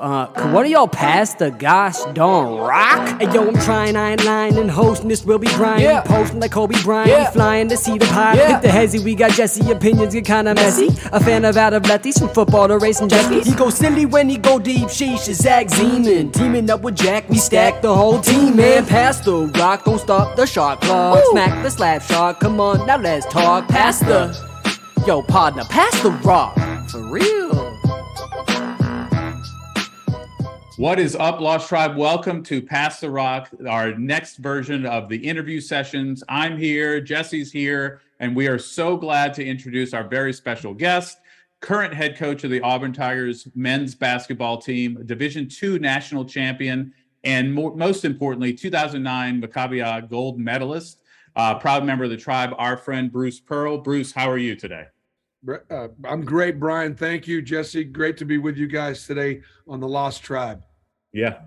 Uh, could one of y'all pass the gosh darn rock? Hey, yo, I'm trying, I ain't lying, and hosting this will be Brian. Yeah. Posting like Kobe Bryant, Yeah. flying to see the pod. Yeah. Hit the hezzy, we got Jesse, opinions get kinda messy. A fan of out of lefties, from football to racing skis. He go silly when he go deep, sheesh, Zach Zeman. Teaming up with Jack, we stack the whole team, man. Pass the rock, don't stop the shot clock. Smack the slap shot, come on, now let's talk. Pass the, yo, partner, pass the rock. For real. What is up, Lost Tribe? Welcome to Pass the Rock, our next version of the interview sessions. I'm here, Jesse's here, and we are so glad to introduce our very special guest, current head coach of the Auburn Tigers men's basketball team, Division II national champion, and more, most importantly, 2009 Maccabi gold medalist, uh, proud member of the tribe, our friend Bruce Pearl. Bruce, how are you today? Uh, I'm great, Brian. Thank you, Jesse. Great to be with you guys today on the Lost Tribe. Yeah.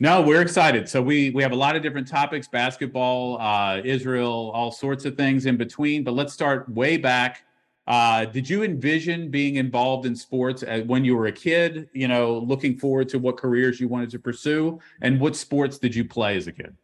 No, we're excited. So we we have a lot of different topics: basketball, uh, Israel, all sorts of things in between. But let's start way back. Uh, did you envision being involved in sports when you were a kid? You know, looking forward to what careers you wanted to pursue, and what sports did you play as a kid?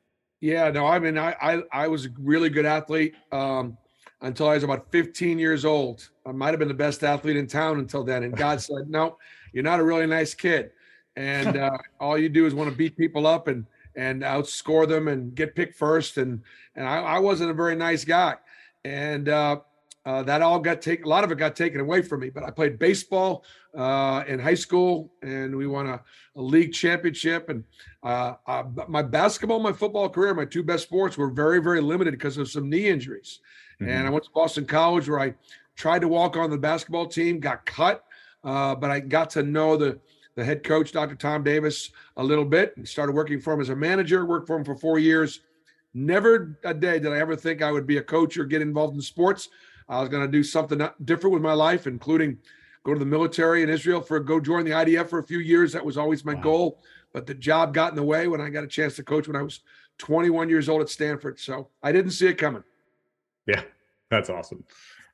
Yeah, no, I mean, I I, I was a really good athlete um, until I was about 15 years old. I might have been the best athlete in town until then, and God said, "No, you're not a really nice kid." And uh, all you do is want to beat people up and and outscore them and get picked first. And and I, I wasn't a very nice guy. And uh, uh, that all got taken a lot of it got taken away from me. But I played baseball uh, in high school and we won a, a league championship. And uh, uh, my basketball my football career my two best sports were very very limited because of some knee injuries. Mm-hmm. and I went to Boston College where I tried to walk on the basketball team got cut uh, but I got to know the the head coach, Dr. Tom Davis, a little bit and started working for him as a manager, worked for him for four years. Never a day did I ever think I would be a coach or get involved in sports. I was going to do something different with my life, including go to the military in Israel for go join the IDF for a few years. That was always my wow. goal. But the job got in the way when I got a chance to coach when I was 21 years old at Stanford. So I didn't see it coming. Yeah, that's awesome.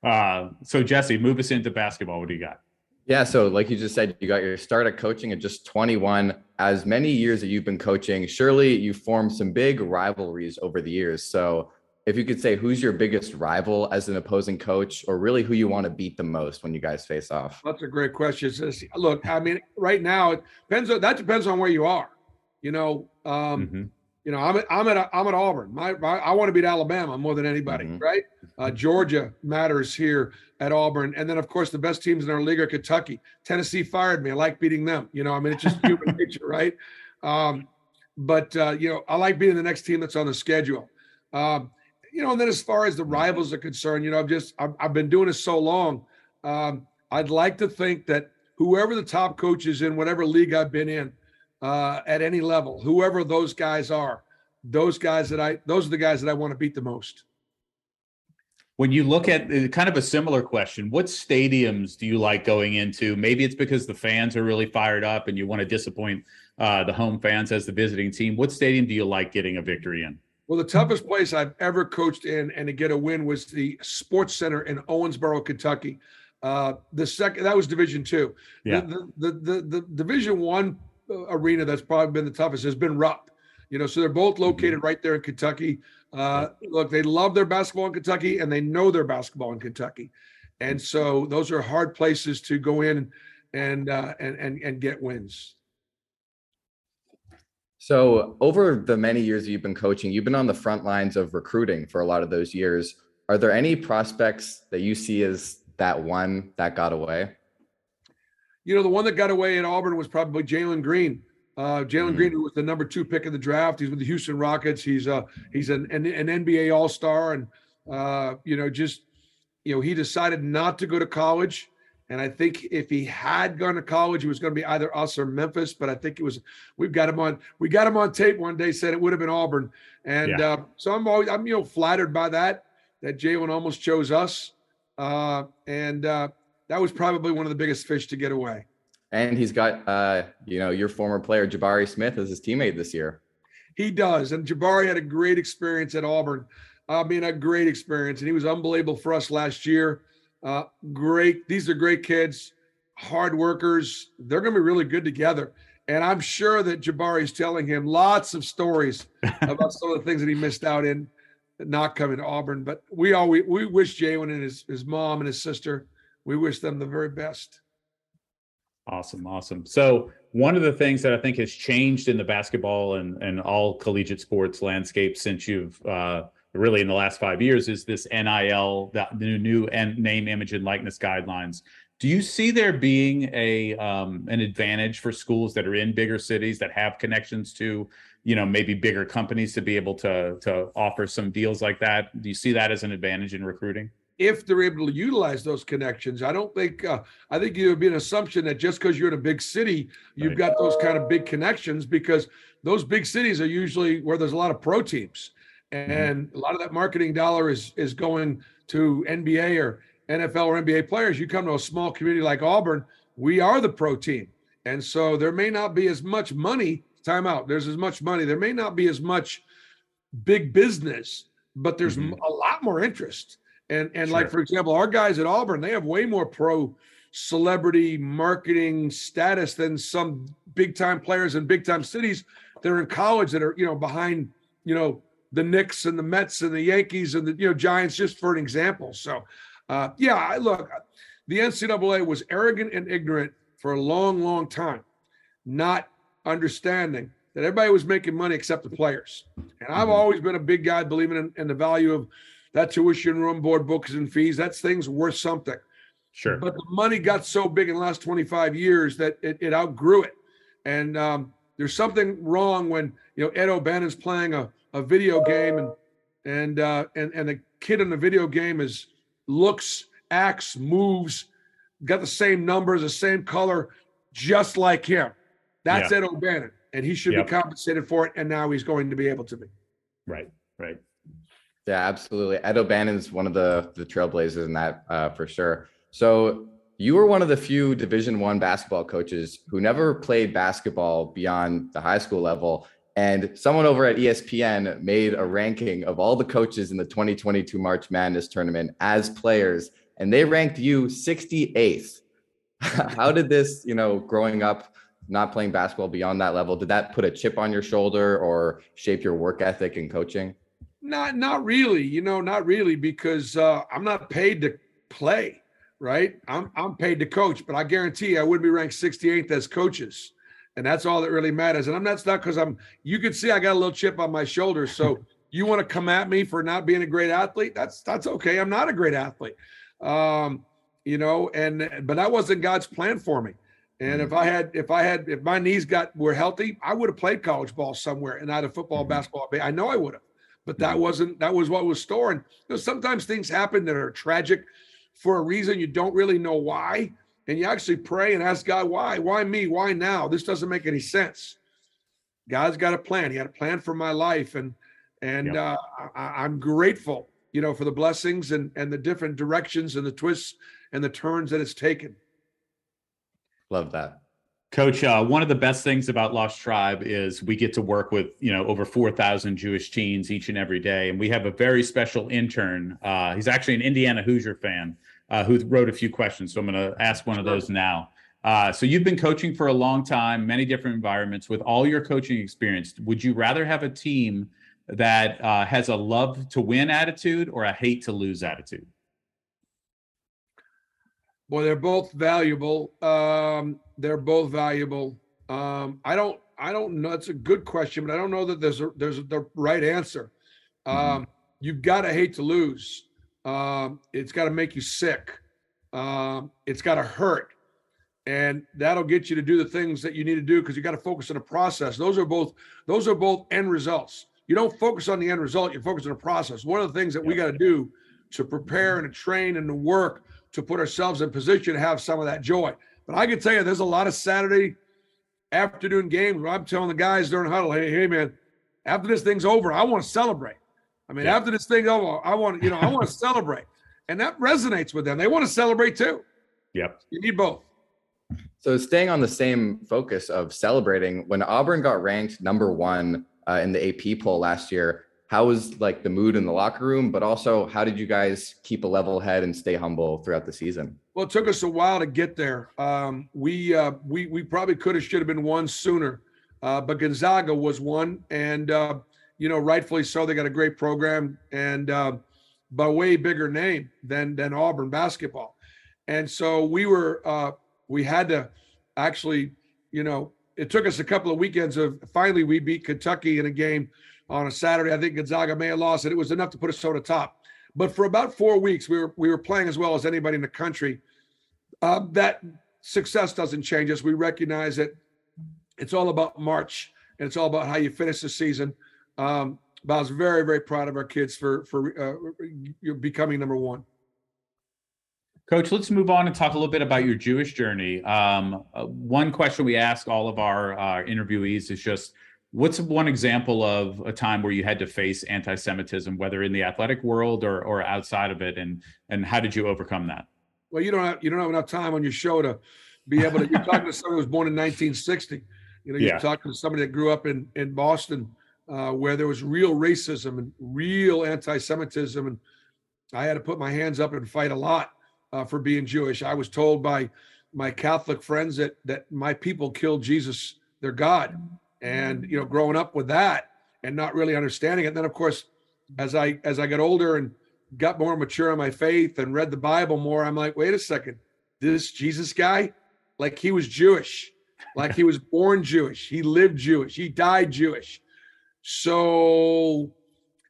Uh, so Jesse, move us into basketball. What do you got? Yeah, so like you just said, you got your start at coaching at just 21. As many years that you've been coaching, surely you've formed some big rivalries over the years. So if you could say who's your biggest rival as an opposing coach, or really who you want to beat the most when you guys face off? That's a great question. Look, I mean, right now it depends on that depends on where you are. You know, um, mm-hmm. you know, I'm at I'm at I'm at Auburn. My, my I want to beat Alabama more than anybody, mm-hmm. right? Uh, Georgia matters here at Auburn. And then, of course, the best teams in our league are Kentucky. Tennessee fired me. I like beating them. You know, I mean, it's just human nature, right? Um, but, uh, you know, I like beating the next team that's on the schedule. Um, you know, and then as far as the rivals are concerned, you know, I've just, I've, I've been doing this so long. Um, I'd like to think that whoever the top coach is in whatever league I've been in uh, at any level, whoever those guys are, those guys that I, those are the guys that I want to beat the most when you look at uh, kind of a similar question, what stadiums do you like going into? Maybe it's because the fans are really fired up and you want to disappoint uh, the home fans as the visiting team. What stadium do you like getting a victory in? Well, the toughest place I've ever coached in and to get a win was the Sports Center in Owensboro, Kentucky. Uh, the second that was Division Two. Yeah. The, the, the, the Division One uh, arena that's probably been the toughest has been Rupp. You know, so they're both located mm-hmm. right there in Kentucky. Uh, look, they love their basketball in Kentucky and they know their basketball in Kentucky. And so those are hard places to go in and uh, and, and and get wins. So over the many years you've been coaching, you've been on the front lines of recruiting for a lot of those years. Are there any prospects that you see as that one that got away? You know, the one that got away in Auburn was probably Jalen Green. Uh, Jalen mm-hmm. Green, who was the number two pick in the draft, he's with the Houston Rockets. He's uh he's an an, an NBA All Star, and uh, you know, just you know, he decided not to go to college. And I think if he had gone to college, he was going to be either us or Memphis. But I think it was we've got him on we got him on tape one day. Said it would have been Auburn, and yeah. uh, so I'm always I'm you know flattered by that that Jalen almost chose us, uh, and uh, that was probably one of the biggest fish to get away and he's got uh, you know your former player Jabari Smith as his teammate this year. He does, and Jabari had a great experience at Auburn. I mean, a great experience, and he was unbelievable for us last year. Uh, great, these are great kids. hard workers. They're going to be really good together. And I'm sure that Jabari's telling him lots of stories about some of the things that he missed out in not coming to Auburn. But we all we, we wish Jalen and his, his mom and his sister, we wish them the very best. Awesome, awesome. So one of the things that I think has changed in the basketball and, and all collegiate sports landscape since you've uh, really in the last five years is this NIL, the new, new name, image, and likeness guidelines. Do you see there being a um, an advantage for schools that are in bigger cities that have connections to, you know, maybe bigger companies to be able to to offer some deals like that? Do you see that as an advantage in recruiting? If they're able to utilize those connections, I don't think uh, I think it would be an assumption that just because you're in a big city, you've right. got those kind of big connections because those big cities are usually where there's a lot of pro teams, mm-hmm. and mm-hmm. a lot of that marketing dollar is is going to NBA or NFL or NBA players. You come to a small community like Auburn, we are the pro team. And so there may not be as much money, time out, there's as much money. There may not be as much big business, but there's mm-hmm. a lot more interest. And and sure. like for example, our guys at Auburn, they have way more pro celebrity marketing status than some big time players in big time cities that are in college that are, you know, behind, you know, the Knicks and the Mets and the Yankees and the you know Giants, just for an example. So uh, yeah, I look, the NCAA was arrogant and ignorant for a long, long time, not understanding that everybody was making money except the players. And I've mm-hmm. always been a big guy believing in, in, the value of that tuition, room, board, books, and fees. That's things worth something. Sure. But the money got so big in the last 25 years that it, it outgrew it. And um, there's something wrong when you know Ed O'Bannon's playing a, a video game and and uh, and and the kid in the video game is looks, acts, moves, got the same numbers, the same color, just like him. That's yeah. Ed O'Bannon, and he should yep. be compensated for it. And now he's going to be able to be. Right, right. Yeah, absolutely. Ed O'Bannon's one of the the trailblazers in that uh, for sure. So you were one of the few Division One basketball coaches who never played basketball beyond the high school level. And someone over at ESPN made a ranking of all the coaches in the 2022 March Madness tournament as players, and they ranked you 68th. How did this, you know, growing up, not playing basketball beyond that level, did that put a chip on your shoulder or shape your work ethic and coaching? Not, not really. You know, not really, because uh, I'm not paid to play, right? I'm, I'm paid to coach, but I guarantee I wouldn't be ranked 68th as coaches and that's all that really matters. And I'm not stuck because I'm. You can see I got a little chip on my shoulder. So you want to come at me for not being a great athlete? That's that's okay. I'm not a great athlete, um, you know. And but that wasn't God's plan for me. And if mm-hmm. I had, if I had, if my knees got were healthy, I would have played college ball somewhere and a football, mm-hmm. basketball. I know I would have, but that mm-hmm. wasn't. That was what was stored. You know, sometimes things happen that are tragic for a reason you don't really know why and you actually pray and ask God, why? Why me? Why now? This doesn't make any sense. God's got a plan. He had a plan for my life, and and yep. uh, I, I'm grateful, you know, for the blessings and and the different directions and the twists and the turns that it's taken. Love that. Coach, uh, one of the best things about Lost Tribe is we get to work with you know over four thousand Jewish teens each and every day, and we have a very special intern. Uh, he's actually an Indiana Hoosier fan, uh, who wrote a few questions. So I'm going to ask one of those now. Uh, so you've been coaching for a long time, many different environments. With all your coaching experience, would you rather have a team that uh, has a love to win attitude or a hate to lose attitude? Boy, they're both valuable. Um, they're both valuable. Um, I don't. I don't know. It's a good question, but I don't know that there's a, there's a, the right answer. Mm-hmm. Um, mm-hmm. You've got to hate to lose. Um, it's got to make you sick. Um, it's got to hurt. And that'll get you to do the things that you need to do because you got to focus on the process. Those are both those are both end results. You don't focus on the end result, you focus on the process. One of the things that we got to do to prepare and to train and to work to put ourselves in position to have some of that joy. But I can tell you there's a lot of Saturday afternoon games where I'm telling the guys during huddle, hey, hey man, after this thing's over, I want to celebrate. I mean, yeah. after this thing over, I want you know I want to celebrate, and that resonates with them. They want to celebrate too. Yep. You need both. So staying on the same focus of celebrating, when Auburn got ranked number one uh, in the AP poll last year, how was like the mood in the locker room? But also, how did you guys keep a level head and stay humble throughout the season? Well, it took us a while to get there. Um, we uh, we we probably could have should have been one sooner, uh, but Gonzaga was one, and uh, you know rightfully so. They got a great program and uh, but way bigger name than than Auburn basketball, and so we were uh, we had to actually you know it took us a couple of weekends of finally we beat Kentucky in a game on a Saturday. I think Gonzaga may have lost it. It was enough to put us over the top. But for about four weeks, we were we were playing as well as anybody in the country. Uh, that success doesn't change us. We recognize that it's all about March and it's all about how you finish the season. Um, but I was very very proud of our kids for for uh, becoming number one. Coach, let's move on and talk a little bit about your Jewish journey. Um, uh, one question we ask all of our uh, interviewees is just What's one example of a time where you had to face anti-Semitism, whether in the athletic world or or outside of it, and and how did you overcome that? Well, you don't have you don't have enough time on your show to be able to. You're talking to somebody who was born in 1960. You know, you're yeah. talking to somebody that grew up in in Boston, uh, where there was real racism and real anti-Semitism, and I had to put my hands up and fight a lot uh, for being Jewish. I was told by my Catholic friends that that my people killed Jesus, their God and you know growing up with that and not really understanding it. And then of course as i as i got older and got more mature in my faith and read the bible more i'm like wait a second. This jesus guy like he was jewish. Like he was born jewish. He lived jewish. He died jewish. So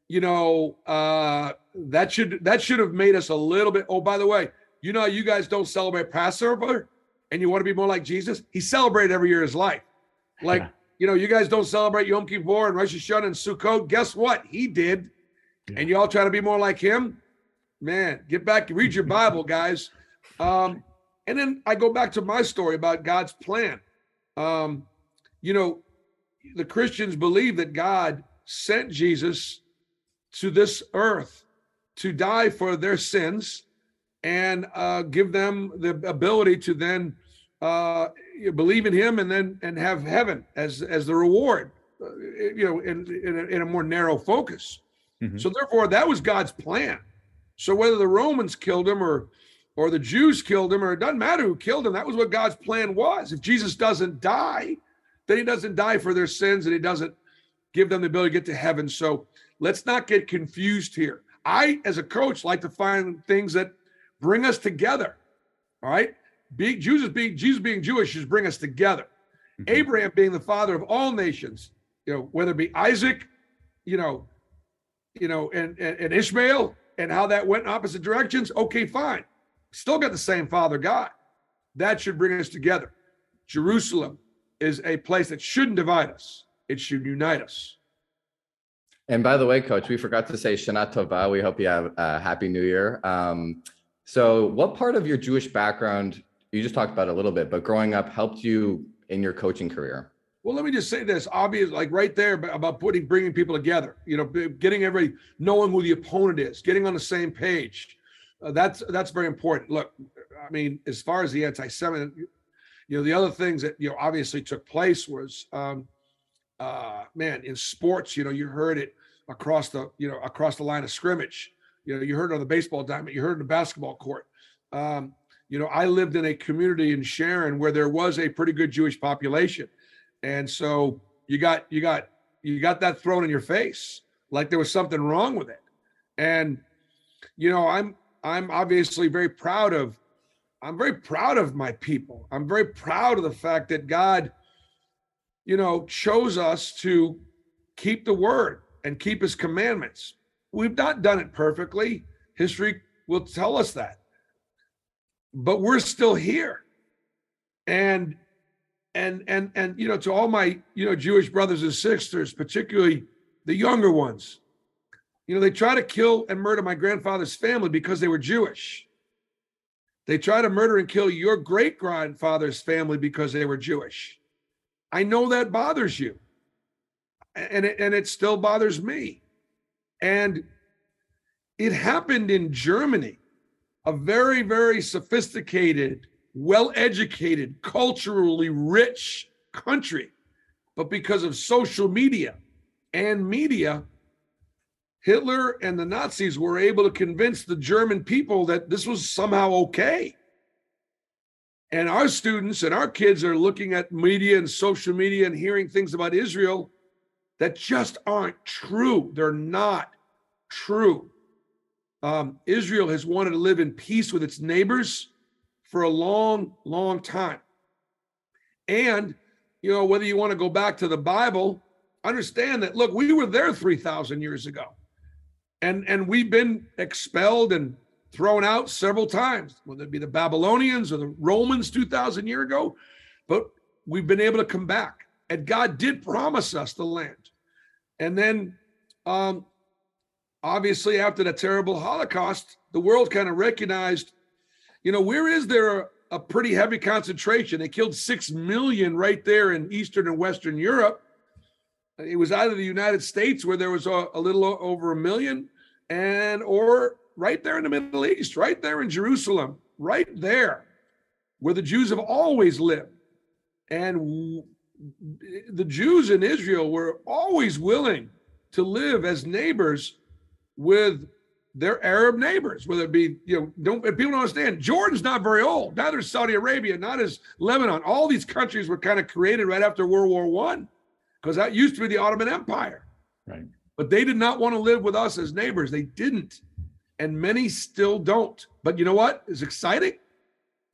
you know uh that should that should have made us a little bit oh by the way you know you guys don't celebrate passover and you want to be more like jesus? He celebrated every year of his life. Like you know, you guys don't celebrate Yom Kippur and Rosh Hashanah and Sukkot. Guess what? He did. Yeah. And you all try to be more like him. Man, get back, read your Bible, guys. Um, and then I go back to my story about God's plan. Um, you know, the Christians believe that God sent Jesus to this earth to die for their sins and uh, give them the ability to then uh, you believe in him and then and have heaven as as the reward uh, you know in in a, in a, more narrow focus. Mm-hmm. so therefore that was god's plan. So whether the romans killed him or or the jews killed him or it doesn't matter who killed him that was what god's plan was. If jesus doesn't die then he doesn't die for their sins and he doesn't give them the ability to get to heaven. So let's not get confused here. I as a coach like to find things that bring us together all right being Jesus being Jesus being Jewish should bring us together. Mm-hmm. Abraham being the father of all nations, you know, whether it be Isaac, you know, you know, and, and, and Ishmael, and how that went in opposite directions. Okay, fine. Still got the same father God. That should bring us together. Jerusalem is a place that shouldn't divide us. It should unite us. And by the way, Coach, we forgot to say Shana Tova. We hope you have a happy New Year. Um, so, what part of your Jewish background you just talked about a little bit, but growing up helped you in your coaching career? Well, let me just say this obvious, like right there about putting, bringing people together, you know, getting everybody knowing who the opponent is, getting on the same page. Uh, that's, that's very important. Look, I mean, as far as the anti-Semitic, you know, the other things that, you know, obviously took place was, um, uh, man, in sports, you know, you heard it across the, you know, across the line of scrimmage. You know, you heard it on the baseball diamond, you heard it in the basketball court. Um, you know, I lived in a community in Sharon where there was a pretty good Jewish population. And so you got you got you got that thrown in your face like there was something wrong with it. And you know, I'm I'm obviously very proud of I'm very proud of my people. I'm very proud of the fact that God you know chose us to keep the word and keep his commandments. We've not done it perfectly. History will tell us that but we're still here. And and and and you know, to all my you know Jewish brothers and sisters, particularly the younger ones, you know, they try to kill and murder my grandfather's family because they were Jewish. They try to murder and kill your great grandfather's family because they were Jewish. I know that bothers you. And it, and it still bothers me. And it happened in Germany a very, very sophisticated, well educated, culturally rich country. But because of social media and media, Hitler and the Nazis were able to convince the German people that this was somehow okay. And our students and our kids are looking at media and social media and hearing things about Israel that just aren't true. They're not true. Um, Israel has wanted to live in peace with its neighbors for a long, long time. And, you know, whether you want to go back to the Bible, understand that, look, we were there 3,000 years ago. And, and we've been expelled and thrown out several times, whether it be the Babylonians or the Romans 2,000 years ago. But we've been able to come back. And God did promise us the land. And then, um, obviously, after the terrible Holocaust, the world kind of recognized, you know, where is there a, pretty heavy concentration? They killed six million right there in Eastern and Western Europe. It was either the United States where there was a, a little over a million, and or right there in the Middle East, right there in Jerusalem, right there where the Jews have always lived. And the Jews in Israel were always willing to live as neighbors with their Arab neighbors, whether it be, you know, don't people don't understand. Jordan's not very old, neither is Saudi Arabia, not as Lebanon. All these countries were kind of created right after World War One, because that used to be the Ottoman Empire. Right. But they did not want to live with us as neighbors. They didn't and many still don't. But you know what is exciting?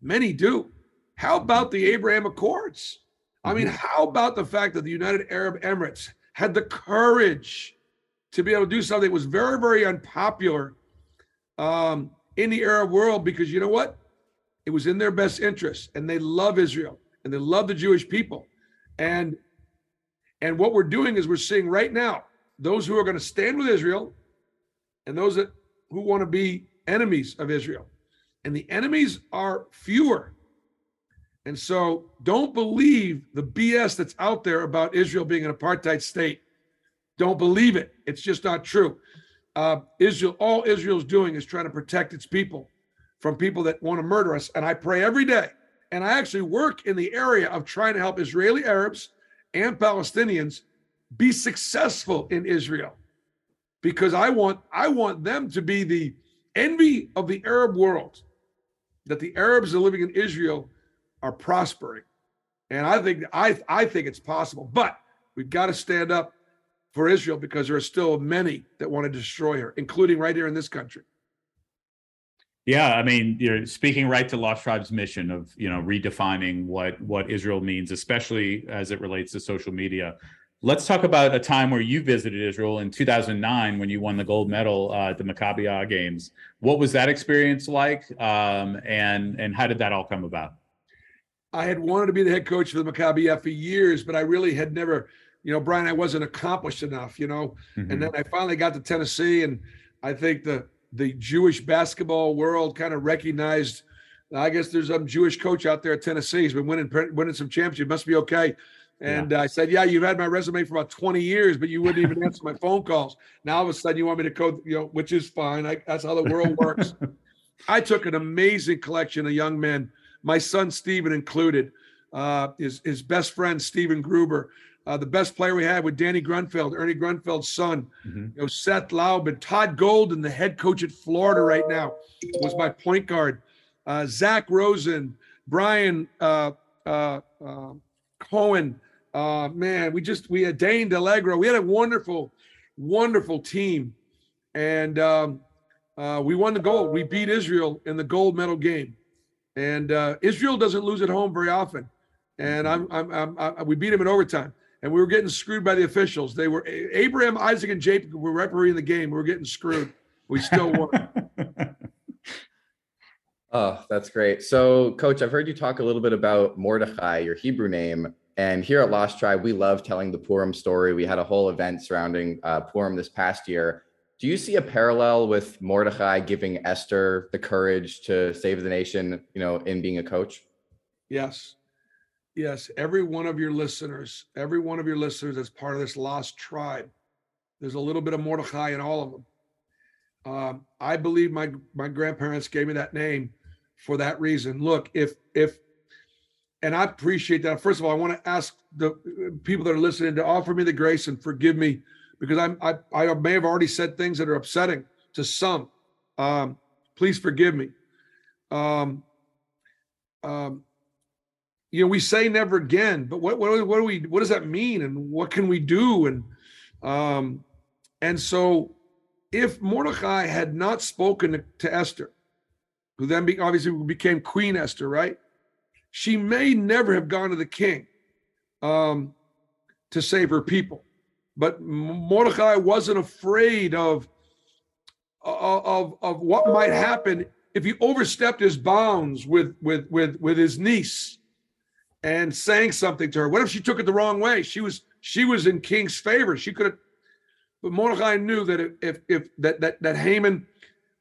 Many do. How about the Abraham Accords? I mean, mm-hmm. how about the fact that the United Arab Emirates had the courage to be able to do something that was very, very unpopular um, in the Arab world? Because you know what? It was in their best interest, and they love Israel and they love the Jewish people. And and what we're doing is we're seeing right now those who are going to stand with Israel and those that who want to be enemies of Israel. And the enemies are fewer. And so don't believe the BS that's out there about Israel being an apartheid state. Don't believe it. It's just not true. Uh, Israel, all Israel's doing is trying to protect its people from people that want to murder us. And I pray every day. And I actually work in the area of trying to help Israeli Arabs and Palestinians be successful in Israel because I want I want them to be the envy of the Arab world that the Arabs that are living in Israel are prospering. And I think I I think it's possible, but we've got to stand up for Israel because there are still many that want to destroy her, including right here in this country. Yeah, I mean, you're speaking right to Lost Tribe's mission of you know redefining what what Israel means, especially as it relates to social media. Let's talk about a time where you visited Israel in 2009 when you won the gold medal uh, at the Maccabi Games. What was that experience like, um, and and how did that all come about? I had wanted to be the head coach for the Maccabi for years, but I really had never, you know, Brian, I wasn't accomplished enough, you know. Mm-hmm. And then I finally got to Tennessee, and I think the the Jewish basketball world kind of recognized. I guess there's some Jewish coach out there at Tennessee. He's been winning winning some championships. Must be okay. And yeah. I said, Yeah, you've had my resume for about 20 years, but you wouldn't even answer my phone calls. Now all of a sudden you want me to code, you know, which is fine. I, that's how the world works. I took an amazing collection of young men, my son Steven included, uh, his, his best friend Steven Gruber. Uh, the best player we had with Danny Grunfeld, Ernie Grunfeld's son, mm-hmm. you know, Seth Laubin, Todd Golden, the head coach at Florida right now, was my point guard. Uh, Zach Rosen, Brian uh, uh, uh Cohen, uh, man, we just we had Dane Delegro. We had a wonderful, wonderful team, and um, uh, we won the gold. We beat Israel in the gold medal game, and uh, Israel doesn't lose at home very often. And I'm, I'm, I'm, I, we beat them in overtime, and we were getting screwed by the officials. They were Abraham, Isaac, and Jacob were refereeing the game. We were getting screwed. We still won. Oh, that's great. So, Coach, I've heard you talk a little bit about Mordechai, your Hebrew name. And here at Lost Tribe, we love telling the Purim story. We had a whole event surrounding uh, Purim this past year. Do you see a parallel with Mordechai giving Esther the courage to save the nation, you know, in being a coach? Yes. Yes. Every one of your listeners, every one of your listeners as part of this Lost Tribe, there's a little bit of Mordechai in all of them. Um, I believe my my grandparents gave me that name for that reason. Look, if if and I appreciate that. First of all, I want to ask the people that are listening to offer me the grace and forgive me because I'm I, I may have already said things that are upsetting to some. Um, please forgive me. Um, um, you know, we say never again, but what what what do we what does that mean, and what can we do, and um, and so if Mordecai had not spoken to, to Esther, who then be, obviously became Queen Esther, right? She may never have gone to the king um, to save her people, but Mordecai wasn't afraid of of of what might happen if he overstepped his bounds with with with with his niece and saying something to her. What if she took it the wrong way? She was she was in king's favor. She could have, but Mordecai knew that if if, if that that that Haman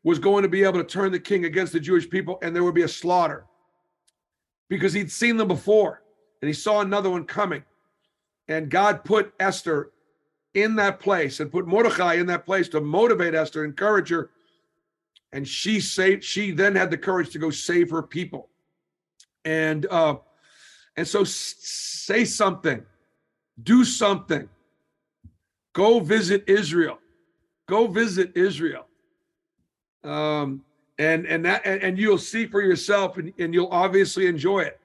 was going to be able to turn the king against the Jewish people, and there would be a slaughter because he'd seen them before and he saw another one coming. And God put Esther in that place and put Mordecai in that place to motivate Esther, encourage her. And she saved, she then had the courage to go save her people. And uh, and so say something, do something. Go visit Israel. Go visit Israel. Um, and and that and, and you'll see for yourself, and, and you'll obviously enjoy it.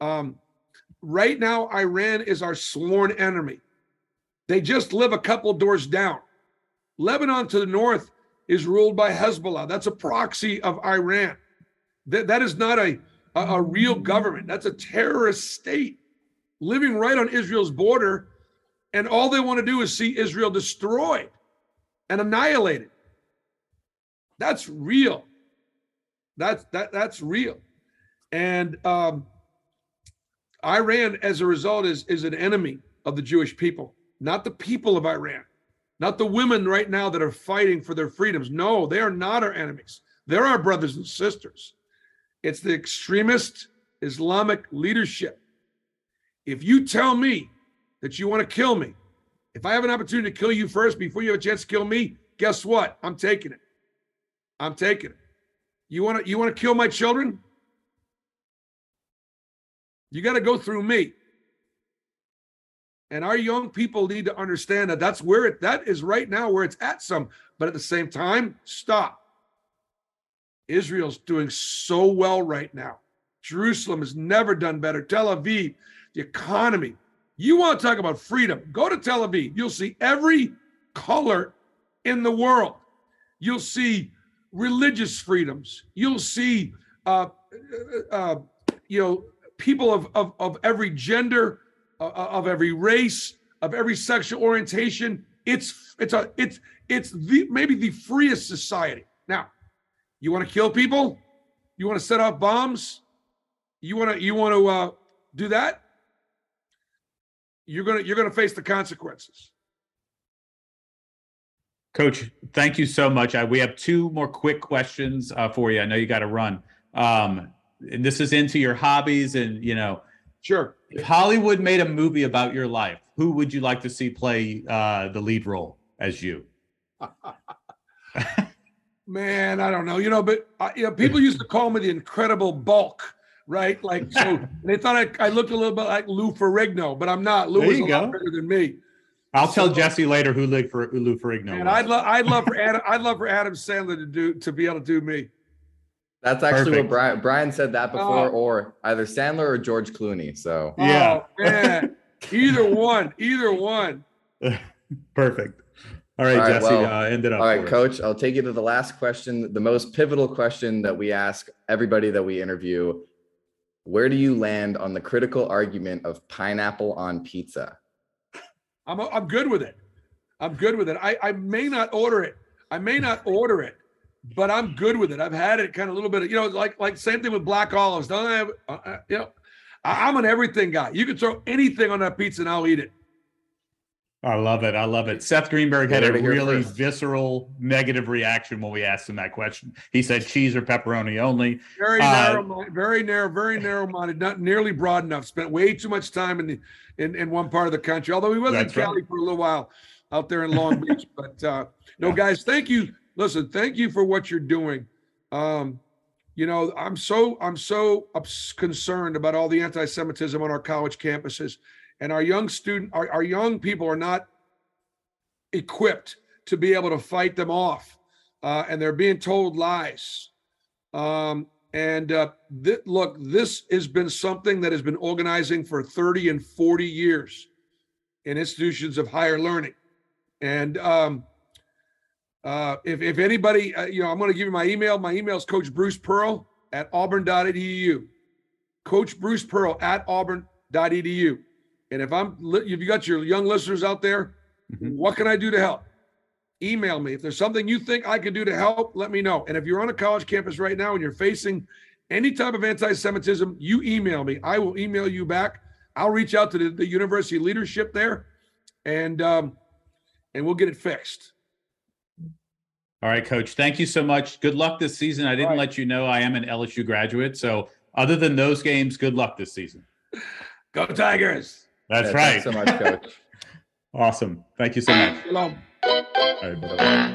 Um, right now, Iran is our sworn enemy. They just live a couple doors down. Lebanon to the north is ruled by Hezbollah. That's a proxy of Iran. That, that is not a, a, a real government. That's a terrorist state living right on Israel's border. And all they want to do is see Israel destroyed and annihilated. That's real. That's that that's real. And um, Iran, as a result, is is an enemy of the Jewish people, not the people of Iran, not the women right now that are fighting for their freedoms. No, they are not our enemies. They're our brothers and sisters. It's the extremist Islamic leadership. If you tell me that you want to kill me, if I have an opportunity to kill you first before you have a chance to kill me, guess what? I'm taking it. I'm taking it. You want to you want to kill my children? You got to go through me. And our young people need to understand that that's where it that is right now where it's at some, but at the same time, stop. Israel's doing so well right now. Jerusalem has never done better. Tel Aviv, the economy. You want to talk about freedom? Go to Tel Aviv. You'll see every color in the world. You'll see religious freedoms. You'll see, uh, uh, uh, you know, people of, of, of every gender, uh, uh, of every race, of every sexual orientation. It's it's a it's it's the maybe the freest society. Now, you want to kill people? You want to set off bombs? You want to you want to uh, do that? You're gonna you're gonna face the consequences. Coach, thank you so much. I, we have two more quick questions uh, for you. I know you got to run. Um, and this is into your hobbies and you know sure if hollywood made a movie about your life who would you like to see play uh, the lead role as you man i don't know you know but uh, you know people used to call me the incredible bulk right like so they thought I, I, looked a little bit like lou ferrigno but i'm not lou is a go. lot bigger than me I'll so, tell Jesse later who Lou, for, who Lou Ferrigno. And I'd love, I'd love for Adam, I'd love for Adam Sandler to do to be able to do me. That's actually Perfect. what Brian Brian said that before, oh. or either Sandler or George Clooney. So yeah, oh, man. either one, either one. Perfect. All right, all right Jesse, well, uh, end it up. All right, Coach. I'll take you to the last question, the most pivotal question that we ask everybody that we interview. Where do you land on the critical argument of pineapple on pizza? I'm I'm good with it. I'm good with it. I I may not order it. I may not order it but I'm good with it. I've had it kind of a little bit of, you know, like like same thing with black olives. Don't I have, uh, uh you know, I, am an everything guy. You can throw anything on that pizza and I'll eat it. I love it. I love it. Seth Greenberg had a really visceral negative reaction when we asked him that question. He said cheese or pepperoni only. Very uh, narrow, very narrow, very narrow minded, not nearly broad enough. Spent way too much time in the in, in one part of the country. Although he was in Cali right. for a little while out there in Long Beach. But uh, no, guys, thank you listen, thank you for what you're doing. Um, you know, I'm so I'm so concerned about all the anti-Semitism on our college campuses, and our young student, our, our young people are not equipped to be able to fight them off, uh, and they're being told lies. Um, and uh, th- look, this has been something that has been organizing for 30 and 40 years in institutions of higher learning. And um, uh, if, if anybody, uh, you know, I'm going to give you my email. My email is Coach Bruce Pearl at auburn.edu. Coach Bruce Pearl at auburn.edu. And if I'm, if you got your young listeners out there, mm-hmm. what can I do to help? email me. If there's something you think I can do to help, let me know. And if you're on a college campus right now and you're facing any type of anti Semitism, you email me. I will email you back. I'll reach out to the, the university leadership there and, um, and we'll get it fixed. All right, coach. Thank you so much. Good luck this season. I didn't right. let you know I am an LSU graduate. So, other than those games, good luck this season. Go Tigers. That's yeah, right. so much, coach. awesome. Thank you so much. Shalom. All right, bye-bye.